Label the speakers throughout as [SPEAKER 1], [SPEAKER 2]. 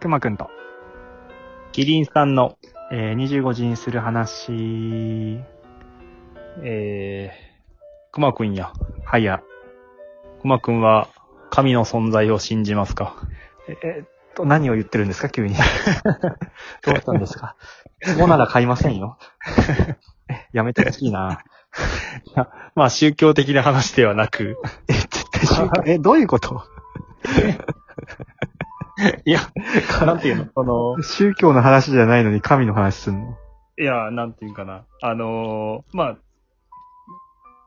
[SPEAKER 1] くまくんと、
[SPEAKER 2] キリンさんの、
[SPEAKER 1] えー、25時にする話、
[SPEAKER 2] えー、くまくんや。
[SPEAKER 1] はや。
[SPEAKER 2] くまくんは、神の存在を信じますか？
[SPEAKER 1] え、えっと、何を言ってるんですか、急に。どうしたんですか？そうなら買いませんよ。え やめてほしいな。
[SPEAKER 2] まあ、宗教的な話ではなく、
[SPEAKER 1] え、絶対宗教、え、どういうこと？
[SPEAKER 2] いや、なんていうの？その、
[SPEAKER 1] 宗教の話じゃないのに神の話すんの？
[SPEAKER 2] いや、なんていうかな。あのーまあ、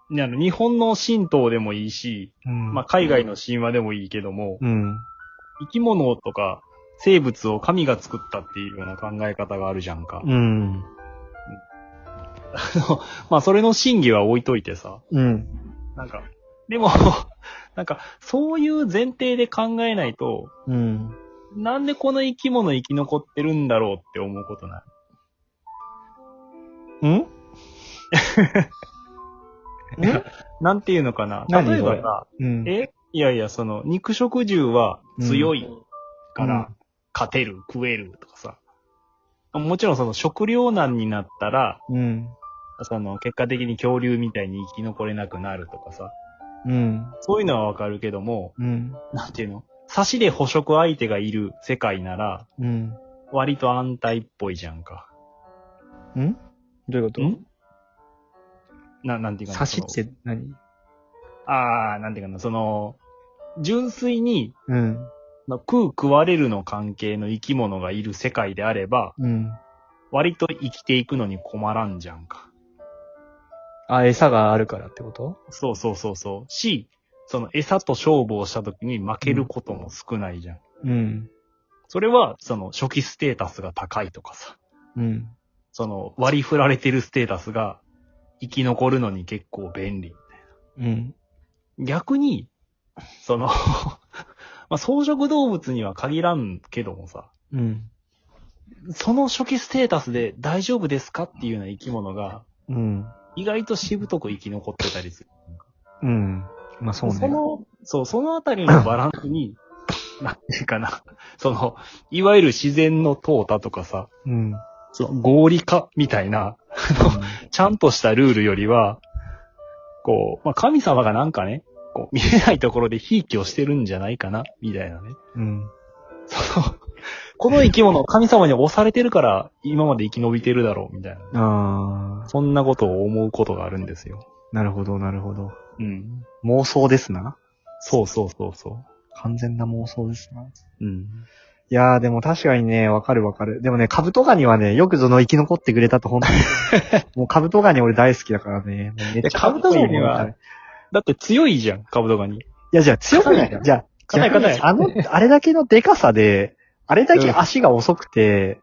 [SPEAKER 2] ねあの、日本の神道でもいいし、
[SPEAKER 1] うん
[SPEAKER 2] まあ、海外の神話でもいいけども、
[SPEAKER 1] うん。
[SPEAKER 2] 生き物とか生物を神が作ったっていうような考え方があるじゃんか。
[SPEAKER 1] うん。
[SPEAKER 2] まあ、それの真偽は置いといてさ、
[SPEAKER 1] うん。
[SPEAKER 2] なんか、でも、なんか、そういう前提で考えないと、
[SPEAKER 1] うん。
[SPEAKER 2] なんでこの生き物生き残ってるんだろうって思うことない？
[SPEAKER 1] ん？
[SPEAKER 2] なんていうのかな？
[SPEAKER 1] 何？
[SPEAKER 2] 例えばさ、
[SPEAKER 1] うん。
[SPEAKER 2] え？いやいや、その、肉食獣は強いから
[SPEAKER 1] うん、
[SPEAKER 2] 勝てる、食えるとかさ。もちろんその食糧難になったら、
[SPEAKER 1] うん。
[SPEAKER 2] その、結果的に恐竜みたいに生き残れなくなるとかさ。
[SPEAKER 1] うん。
[SPEAKER 2] そういうのはわかるけども、
[SPEAKER 1] うん。
[SPEAKER 2] なんていうの？差しで捕食相手がいる世界なら、
[SPEAKER 1] うん。
[SPEAKER 2] 割と安泰っぽいじゃんか。
[SPEAKER 1] ん？どういうこと？
[SPEAKER 2] ん？な、なんていうかな。
[SPEAKER 1] 差しっ
[SPEAKER 2] その
[SPEAKER 1] て何？
[SPEAKER 2] あー、なんていうかな、その、純粋に、
[SPEAKER 1] うん。
[SPEAKER 2] まあ食う食われるの関係の生き物がいる世界であれば、
[SPEAKER 1] うん。
[SPEAKER 2] 割と生きていくのに困らんじゃんか。
[SPEAKER 1] あ、餌があるからってこと？
[SPEAKER 2] そうそうそうそう。し、その餌と勝負をした時に負けることも少ないじゃん。
[SPEAKER 1] うん。
[SPEAKER 2] それは、その初期ステータスが高いとかさ。
[SPEAKER 1] うん。
[SPEAKER 2] その割り振られてるステータスが生き残るのに結構便利。
[SPEAKER 1] うん。
[SPEAKER 2] 逆に、その、まあ、草食動物には限らんけどもさ、
[SPEAKER 1] うん。
[SPEAKER 2] その初期ステータスで大丈夫ですかっていうような生き物が、
[SPEAKER 1] うん。
[SPEAKER 2] 意外としぶとく生き残ってたりする。
[SPEAKER 1] うん。まあそうね。
[SPEAKER 2] その、そう、そのあたりのバランスに、なんていうかな、その、いわゆる自然の淘汰とかさ、
[SPEAKER 1] うん。
[SPEAKER 2] その合理化みたいな、ちゃんとしたルールよりは、こう、まあ、神様がなんかね、こう、見えないところでひいきをしてるんじゃないかな、みたいなね。
[SPEAKER 1] うん。
[SPEAKER 2] その、この生き物、神様に押されてるから、今まで生き延びてるだろう、みたいな。
[SPEAKER 1] ああ、
[SPEAKER 2] そんなことを思うことがあるんですよ。
[SPEAKER 1] なるほど、なるほど。
[SPEAKER 2] うん。
[SPEAKER 1] 妄想ですな。
[SPEAKER 2] そうそうそうそ
[SPEAKER 1] 完全な妄想ですな。
[SPEAKER 2] う。うん。
[SPEAKER 1] いやーでも確かにね、わかるわかる。でもね、カブトガニはね、よくその生き残ってくれたと本当に。もうカブトガニ俺大好きだからね。もうめっちゃ
[SPEAKER 2] カブトガニは
[SPEAKER 1] ね
[SPEAKER 2] だって強いじゃん、カブトガニ。
[SPEAKER 1] いや、じゃあ強くないじゃあ、
[SPEAKER 2] 硬い硬い
[SPEAKER 1] あの、あれだけのデカさで、あれだけ足が遅くて、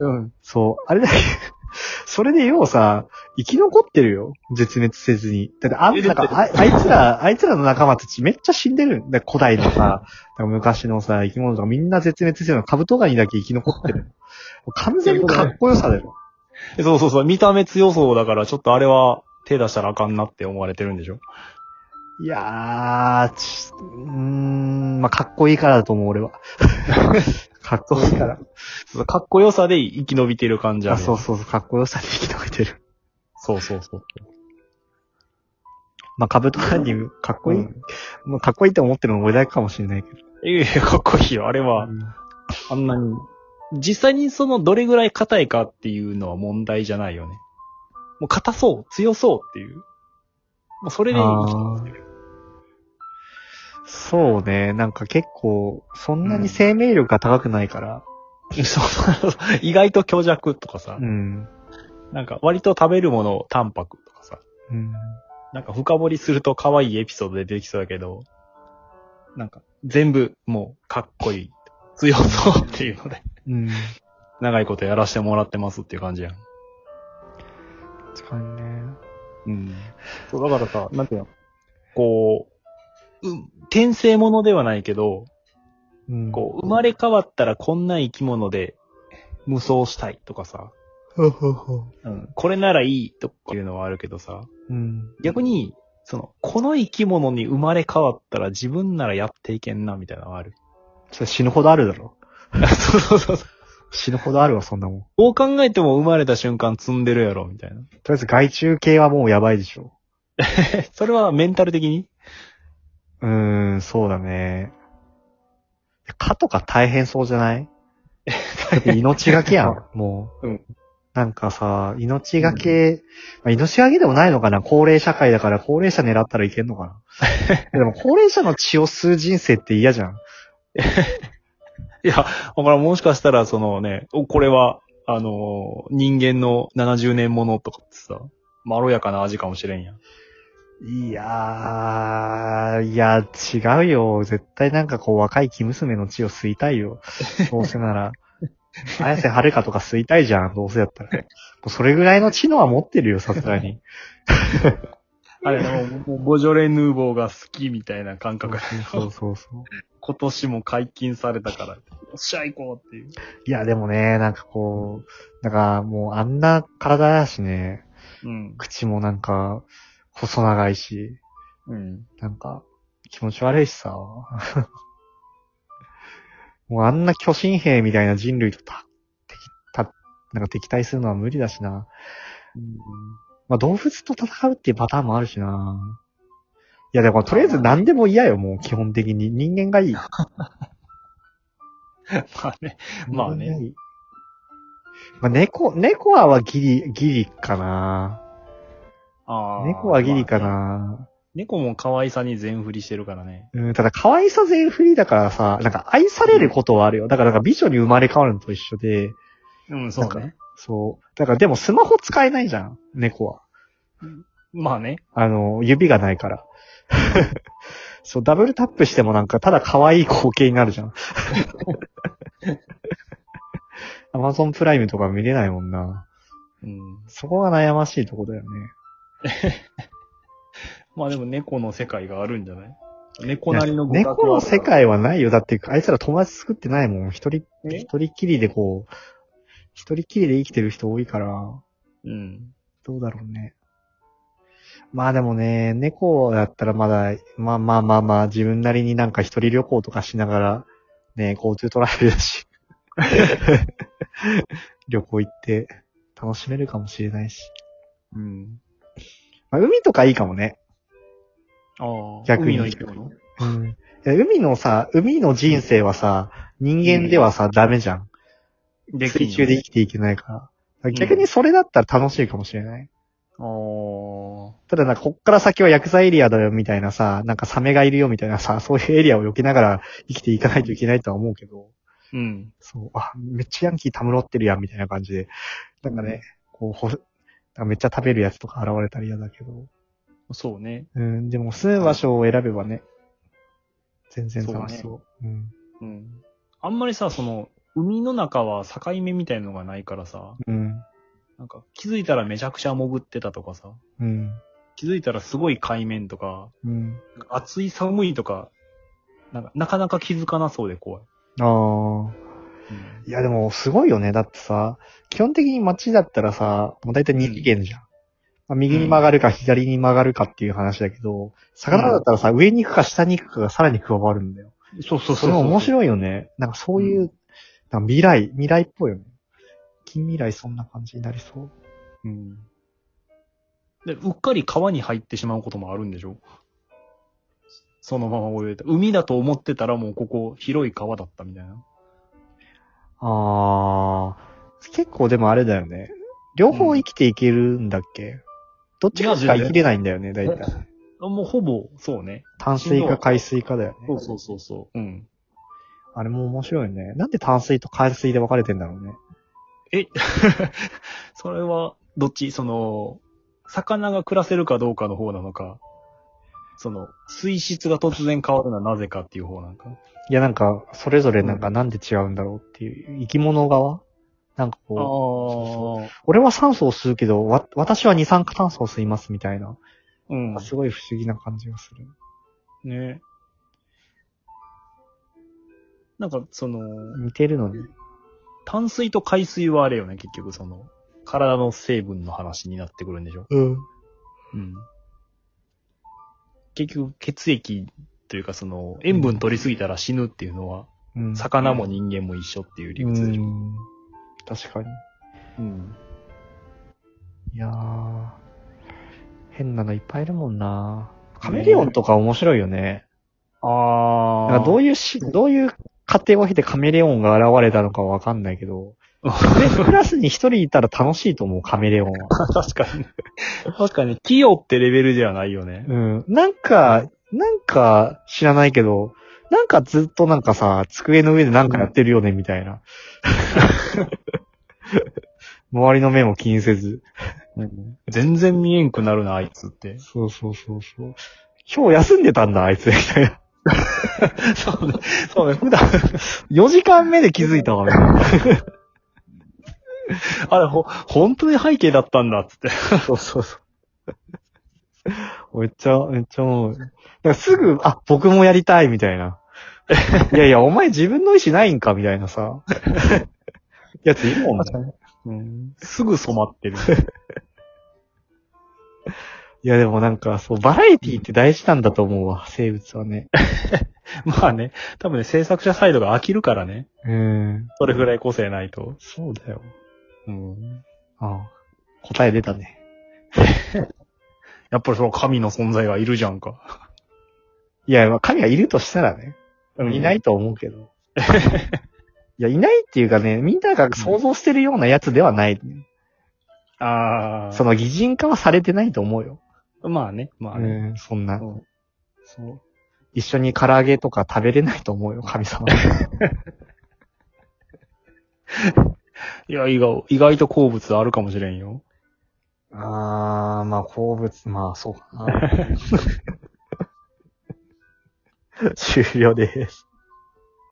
[SPEAKER 2] うん。
[SPEAKER 1] そう、あれだけ、それでようさ、生き残ってるよ。絶滅せずに。だってあん
[SPEAKER 2] え
[SPEAKER 1] なんかあ、あいつら、あいつらの仲間たちめっちゃ死んでるんだ。古代のさ、なんか昔のさ、生き物とかみんな絶滅してるのカブトガニだけ生き残ってる。もう完全にかっこよさだよ。
[SPEAKER 2] そうそうそう、見た目強そうだから、ちょっとあれは手出したらあかんなって思われてるんでしょ？
[SPEAKER 1] いやー、ちうーん、まあ、かっこいいからだと思う、俺は。かっこいいから。
[SPEAKER 2] そうかっこよさで生き延びてる感じあ
[SPEAKER 1] あ、
[SPEAKER 2] る。
[SPEAKER 1] そうそうそう、かっこよさで生き延びてる。
[SPEAKER 2] そうそうそう。
[SPEAKER 1] まあ、カブトガニ、かっこいい。
[SPEAKER 2] うん
[SPEAKER 1] もうかっこいいって思ってるの俺だけかもしれないけど。
[SPEAKER 2] いやいや、かっこいいよ。あれは、あんなに。実際にその、どれぐらい硬いかっていうのは問題じゃないよね。もう硬そう、強そうっていう。もうそれで生きてる。
[SPEAKER 1] そうね、なんか結構、そんなに生命力が高くないから。
[SPEAKER 2] そうそう そう。意外と強弱とかさ、
[SPEAKER 1] うん。
[SPEAKER 2] なんか割と食べるもの、タンパクとかさ、
[SPEAKER 1] うん。
[SPEAKER 2] なんか深掘りすると可愛いエピソードで出てきそうだけど、なんか全部もうかっこいい。強そうっていうので、
[SPEAKER 1] うん。
[SPEAKER 2] 長いことやらせてもらってますっていう感じやん。
[SPEAKER 1] 確かにね。
[SPEAKER 2] うん。そう、だからさ、なんていうの？こう、うん、転生ものではないけど、
[SPEAKER 1] うん。
[SPEAKER 2] こう、生まれ変わったらこんな生き物で無双したいとかさ、
[SPEAKER 1] ほほほ。
[SPEAKER 2] うん、これならいいとかいうのはあるけどさ、
[SPEAKER 1] うん。
[SPEAKER 2] 逆に、その、この生き物に生まれ変わったら自分ならやっていけんな、みたいなのはある。
[SPEAKER 1] それ死ぬほどあるだろ。
[SPEAKER 2] そうそうそうそう。
[SPEAKER 1] 死ぬほどあるわ、そんなもん。
[SPEAKER 2] どう考えても生まれた瞬間積んでるやろ、みたいな。
[SPEAKER 1] とりあえず外虫系はもうやばいでしょ。
[SPEAKER 2] それはメンタル的に？
[SPEAKER 1] うーん、そうだね。蚊とか大変そうじゃない？だって命がけやん、もう。
[SPEAKER 2] うん
[SPEAKER 1] なんかさ、命がけ、まあ、命がけでもないのかな？高齢社会だから高齢者狙ったらいけんのかな？でも高齢者の血を吸う人生って嫌じゃん。
[SPEAKER 2] いや、だからもしかしたら、そのね、おこれは、あのー、人間の70年ものとかってさ、まろやかな味かもしれんやん。
[SPEAKER 1] いやー、いや、違うよ。絶対なんかこう若い生娘の血を吸いたいよ。どうせなら。綾瀬はるかとか吸いたいじゃん、どうせやったら。もうそれぐらいの知能は持ってるよ、さすがに。
[SPEAKER 2] あれもう、ボジョレ・ヌーボーが好きみたいな感覚。
[SPEAKER 1] そうそうそう。
[SPEAKER 2] 今年も解禁されたから、よっしゃ行こうっていう。
[SPEAKER 1] いや、でもね、なんかこう、なんかもうあんな体だしね、
[SPEAKER 2] うん。
[SPEAKER 1] 口もなんか細長いし、
[SPEAKER 2] うん。
[SPEAKER 1] なんか気持ち悪いしさ。もうあんな巨神兵みたいな人類とた、敵、た、なんか敵対するのは無理だしな。まあ動物と戦うっていうパターンもあるしな。いやでもとりあえず何でも嫌よ、もう基本的に。人間がいい。
[SPEAKER 2] まあね。まあね。
[SPEAKER 1] まあ猫、猫ははギリ、ギリかな。
[SPEAKER 2] あー
[SPEAKER 1] 猫はギリか
[SPEAKER 2] まあね
[SPEAKER 1] な。
[SPEAKER 2] 猫も可愛さに全振りしてるからね。
[SPEAKER 1] うん、ただ可愛さ全振りだからさ、なんか愛されることはあるよ。だからなんか美女に生まれ変わるのと一緒で、
[SPEAKER 2] うん、そうね。
[SPEAKER 1] そう。だからでもスマホ使えないじゃん、猫は。
[SPEAKER 2] まあね。
[SPEAKER 1] あの、指がないから。そう、ダブルタップしてもなんかただ可愛い光景になるじゃん。アマゾンプライムとか見れないもんな。
[SPEAKER 2] うん。
[SPEAKER 1] そこが悩ましいとこだよね。
[SPEAKER 2] まあでも猫の世界があるんじゃない？猫なりの
[SPEAKER 1] いや猫の世界はないよ。だって、あいつら友達作ってないもん。一人、
[SPEAKER 2] え？
[SPEAKER 1] 一人っきりでこう、一人っきりで生きてる人多いから、
[SPEAKER 2] うん。
[SPEAKER 1] どうだろうね。まあでもね、猫だったらまだ、まあまあまあまあ、自分なりになんか一人旅行とかしながら、ね、交通トラベルだし、旅行行って楽しめるかもしれないし。
[SPEAKER 2] うん。
[SPEAKER 1] まあ、海とかいいかもね。
[SPEAKER 2] ああ。
[SPEAKER 1] 逆に
[SPEAKER 2] 海の生き物
[SPEAKER 1] うん。いや海のさ、海の人生はさ、人間ではさ、ダメじゃん。
[SPEAKER 2] で
[SPEAKER 1] 水中で生きていけないから。逆にそれだったら楽しいかもしれない。
[SPEAKER 2] ああ。
[SPEAKER 1] ただなんかこっから先は薬剤エリアだよみたいなさ、なんかサメがいるよみたいなさ、そういうエリアを避けながら生きていかないといけないとは思うけど、
[SPEAKER 2] うん。
[SPEAKER 1] そう、あ、めっちゃヤンキーたむろってるやんみたいな感じで、なんかね、こう、めっちゃ食べるやつとか現れたら嫌だけど、
[SPEAKER 2] そうね。
[SPEAKER 1] うん、でも住む場所を選べばね、全然楽しそう。うん。
[SPEAKER 2] うん。あんまりさ、その、海の中は境目みたいなのがないからさ、
[SPEAKER 1] うん。
[SPEAKER 2] なんか気づいたらめちゃくちゃ潜ってたとかさ、
[SPEAKER 1] うん。
[SPEAKER 2] 気づいたらすごい海面とか、
[SPEAKER 1] うん。
[SPEAKER 2] 暑い寒いとか、なんかなかなか気づかなそうで怖い。
[SPEAKER 1] ああ。いやでもすごいよね。だってさ、基本的に街だったらさ、もう大体二次元じゃん。まあ、右に曲がるか左に曲がるかっていう話だけど、魚だったらさ、上に行くか下に行くかがさらに加わるんだよ。
[SPEAKER 2] そうそう
[SPEAKER 1] それも面
[SPEAKER 2] い。
[SPEAKER 1] 白いよね。なんかそういう、なんか未来、未来っぽいよね。近未来そんな感じになりそう。
[SPEAKER 2] うん。で、うっかり川に入ってしまうこともあるんでしょ？そのまま泳いで。海だと思ってたらもうここ広い川だったみたいな。
[SPEAKER 1] あー、結構でもあれだよね。両方生きていけるんだっけ、どっちかしか生きれないんだよね、大体。
[SPEAKER 2] あもうほぼ、そうね。
[SPEAKER 1] 淡水か海水かだよね。
[SPEAKER 2] そうそうそうそう。うん。
[SPEAKER 1] あれも面白いね。なんで淡水と海水で分かれてんだろうね。
[SPEAKER 2] え、それは、どっち？その、魚が暮らせるかどうかの方なのか、その、水質が突然変わるのはなぜかっていう方なのか。
[SPEAKER 1] いや、なんか、それぞれなんかなんで違うんだろうっていう、生き物側なんか
[SPEAKER 2] あ
[SPEAKER 1] こう、
[SPEAKER 2] あ。
[SPEAKER 1] 俺は酸素を吸うけど、わ、私は二酸化炭素を吸いますみたいな。
[SPEAKER 2] うん。
[SPEAKER 1] すごい不思議な感じがする。
[SPEAKER 2] ね。なんか、その、
[SPEAKER 1] 似てるのに。
[SPEAKER 2] 淡水と海水はあれよね、結局その、体の成分の話になってくるんでしょ
[SPEAKER 1] うん。
[SPEAKER 2] うん。結局、血液というかその、塩分取りすぎたら死ぬっていうのは、
[SPEAKER 1] うん。
[SPEAKER 2] 魚も人間も一緒っていう理屈でしょ。
[SPEAKER 1] うん確かに。
[SPEAKER 2] うん。
[SPEAKER 1] いやー、変なのいっぱいいるもんな。カメレオンとか面白いよね。
[SPEAKER 2] あ
[SPEAKER 1] なんかどう
[SPEAKER 2] いう、
[SPEAKER 1] いうし、どういう過程を経てカメレオンが現れたのかわかんないけど、ククラスに一人いたら楽しいと思う、カメレオンは。
[SPEAKER 2] 確かに。確かに、器用ってレベルではないよね。
[SPEAKER 1] うん。なんか、なんか知らないけど、なんかずっとなんかさ、机の上でなんかやってるよね、みたいな。周りの目も気にせず。
[SPEAKER 2] 全然見えんくなるな、あいつって。
[SPEAKER 1] そうそうそうそう。今日休んでたんだ、あいつ、みたいな。
[SPEAKER 2] そうね。そうね。普段、
[SPEAKER 1] 4時間目で気づいたわ、みたいな。
[SPEAKER 2] あれ、ほ、本当に背景だったんだ、つって。
[SPEAKER 1] そうそうそう。めっちゃ、めっちゃもう、だからすぐ、あ、僕もやりたい、みたいな。いやいや、お前自分の意思ないんか、みたいなさ。やついるもんね。うん。
[SPEAKER 2] すぐ染まってる。
[SPEAKER 1] いや、でもなんか、そう、バラエティって大事なんだと思うわ、生物はね。
[SPEAKER 2] まあね、多分ね、制作者サイドが飽きるからね。
[SPEAKER 1] うん。
[SPEAKER 2] それぐらい個性ないと。
[SPEAKER 1] そうだよ。
[SPEAKER 2] うん。
[SPEAKER 1] ああ答え出たね。
[SPEAKER 2] やっぱりその神の存在がいるじゃんか。
[SPEAKER 1] いや、まあ神がいるとしたらね。いないと思うけど。いや、いないっていうかね、みんなが想像してるようなやつではない。
[SPEAKER 2] ああ。
[SPEAKER 1] その擬人化はされてないと思うよ。
[SPEAKER 2] まあね、まあね。
[SPEAKER 1] うん、そんな。
[SPEAKER 2] うん
[SPEAKER 1] そう。一緒に唐揚げとか食べれないと思うよ、神様。
[SPEAKER 2] いや、意外、意外と好物あるかもしれんよ。
[SPEAKER 1] あー、まあ、好物、まあ、そうかな。終了です。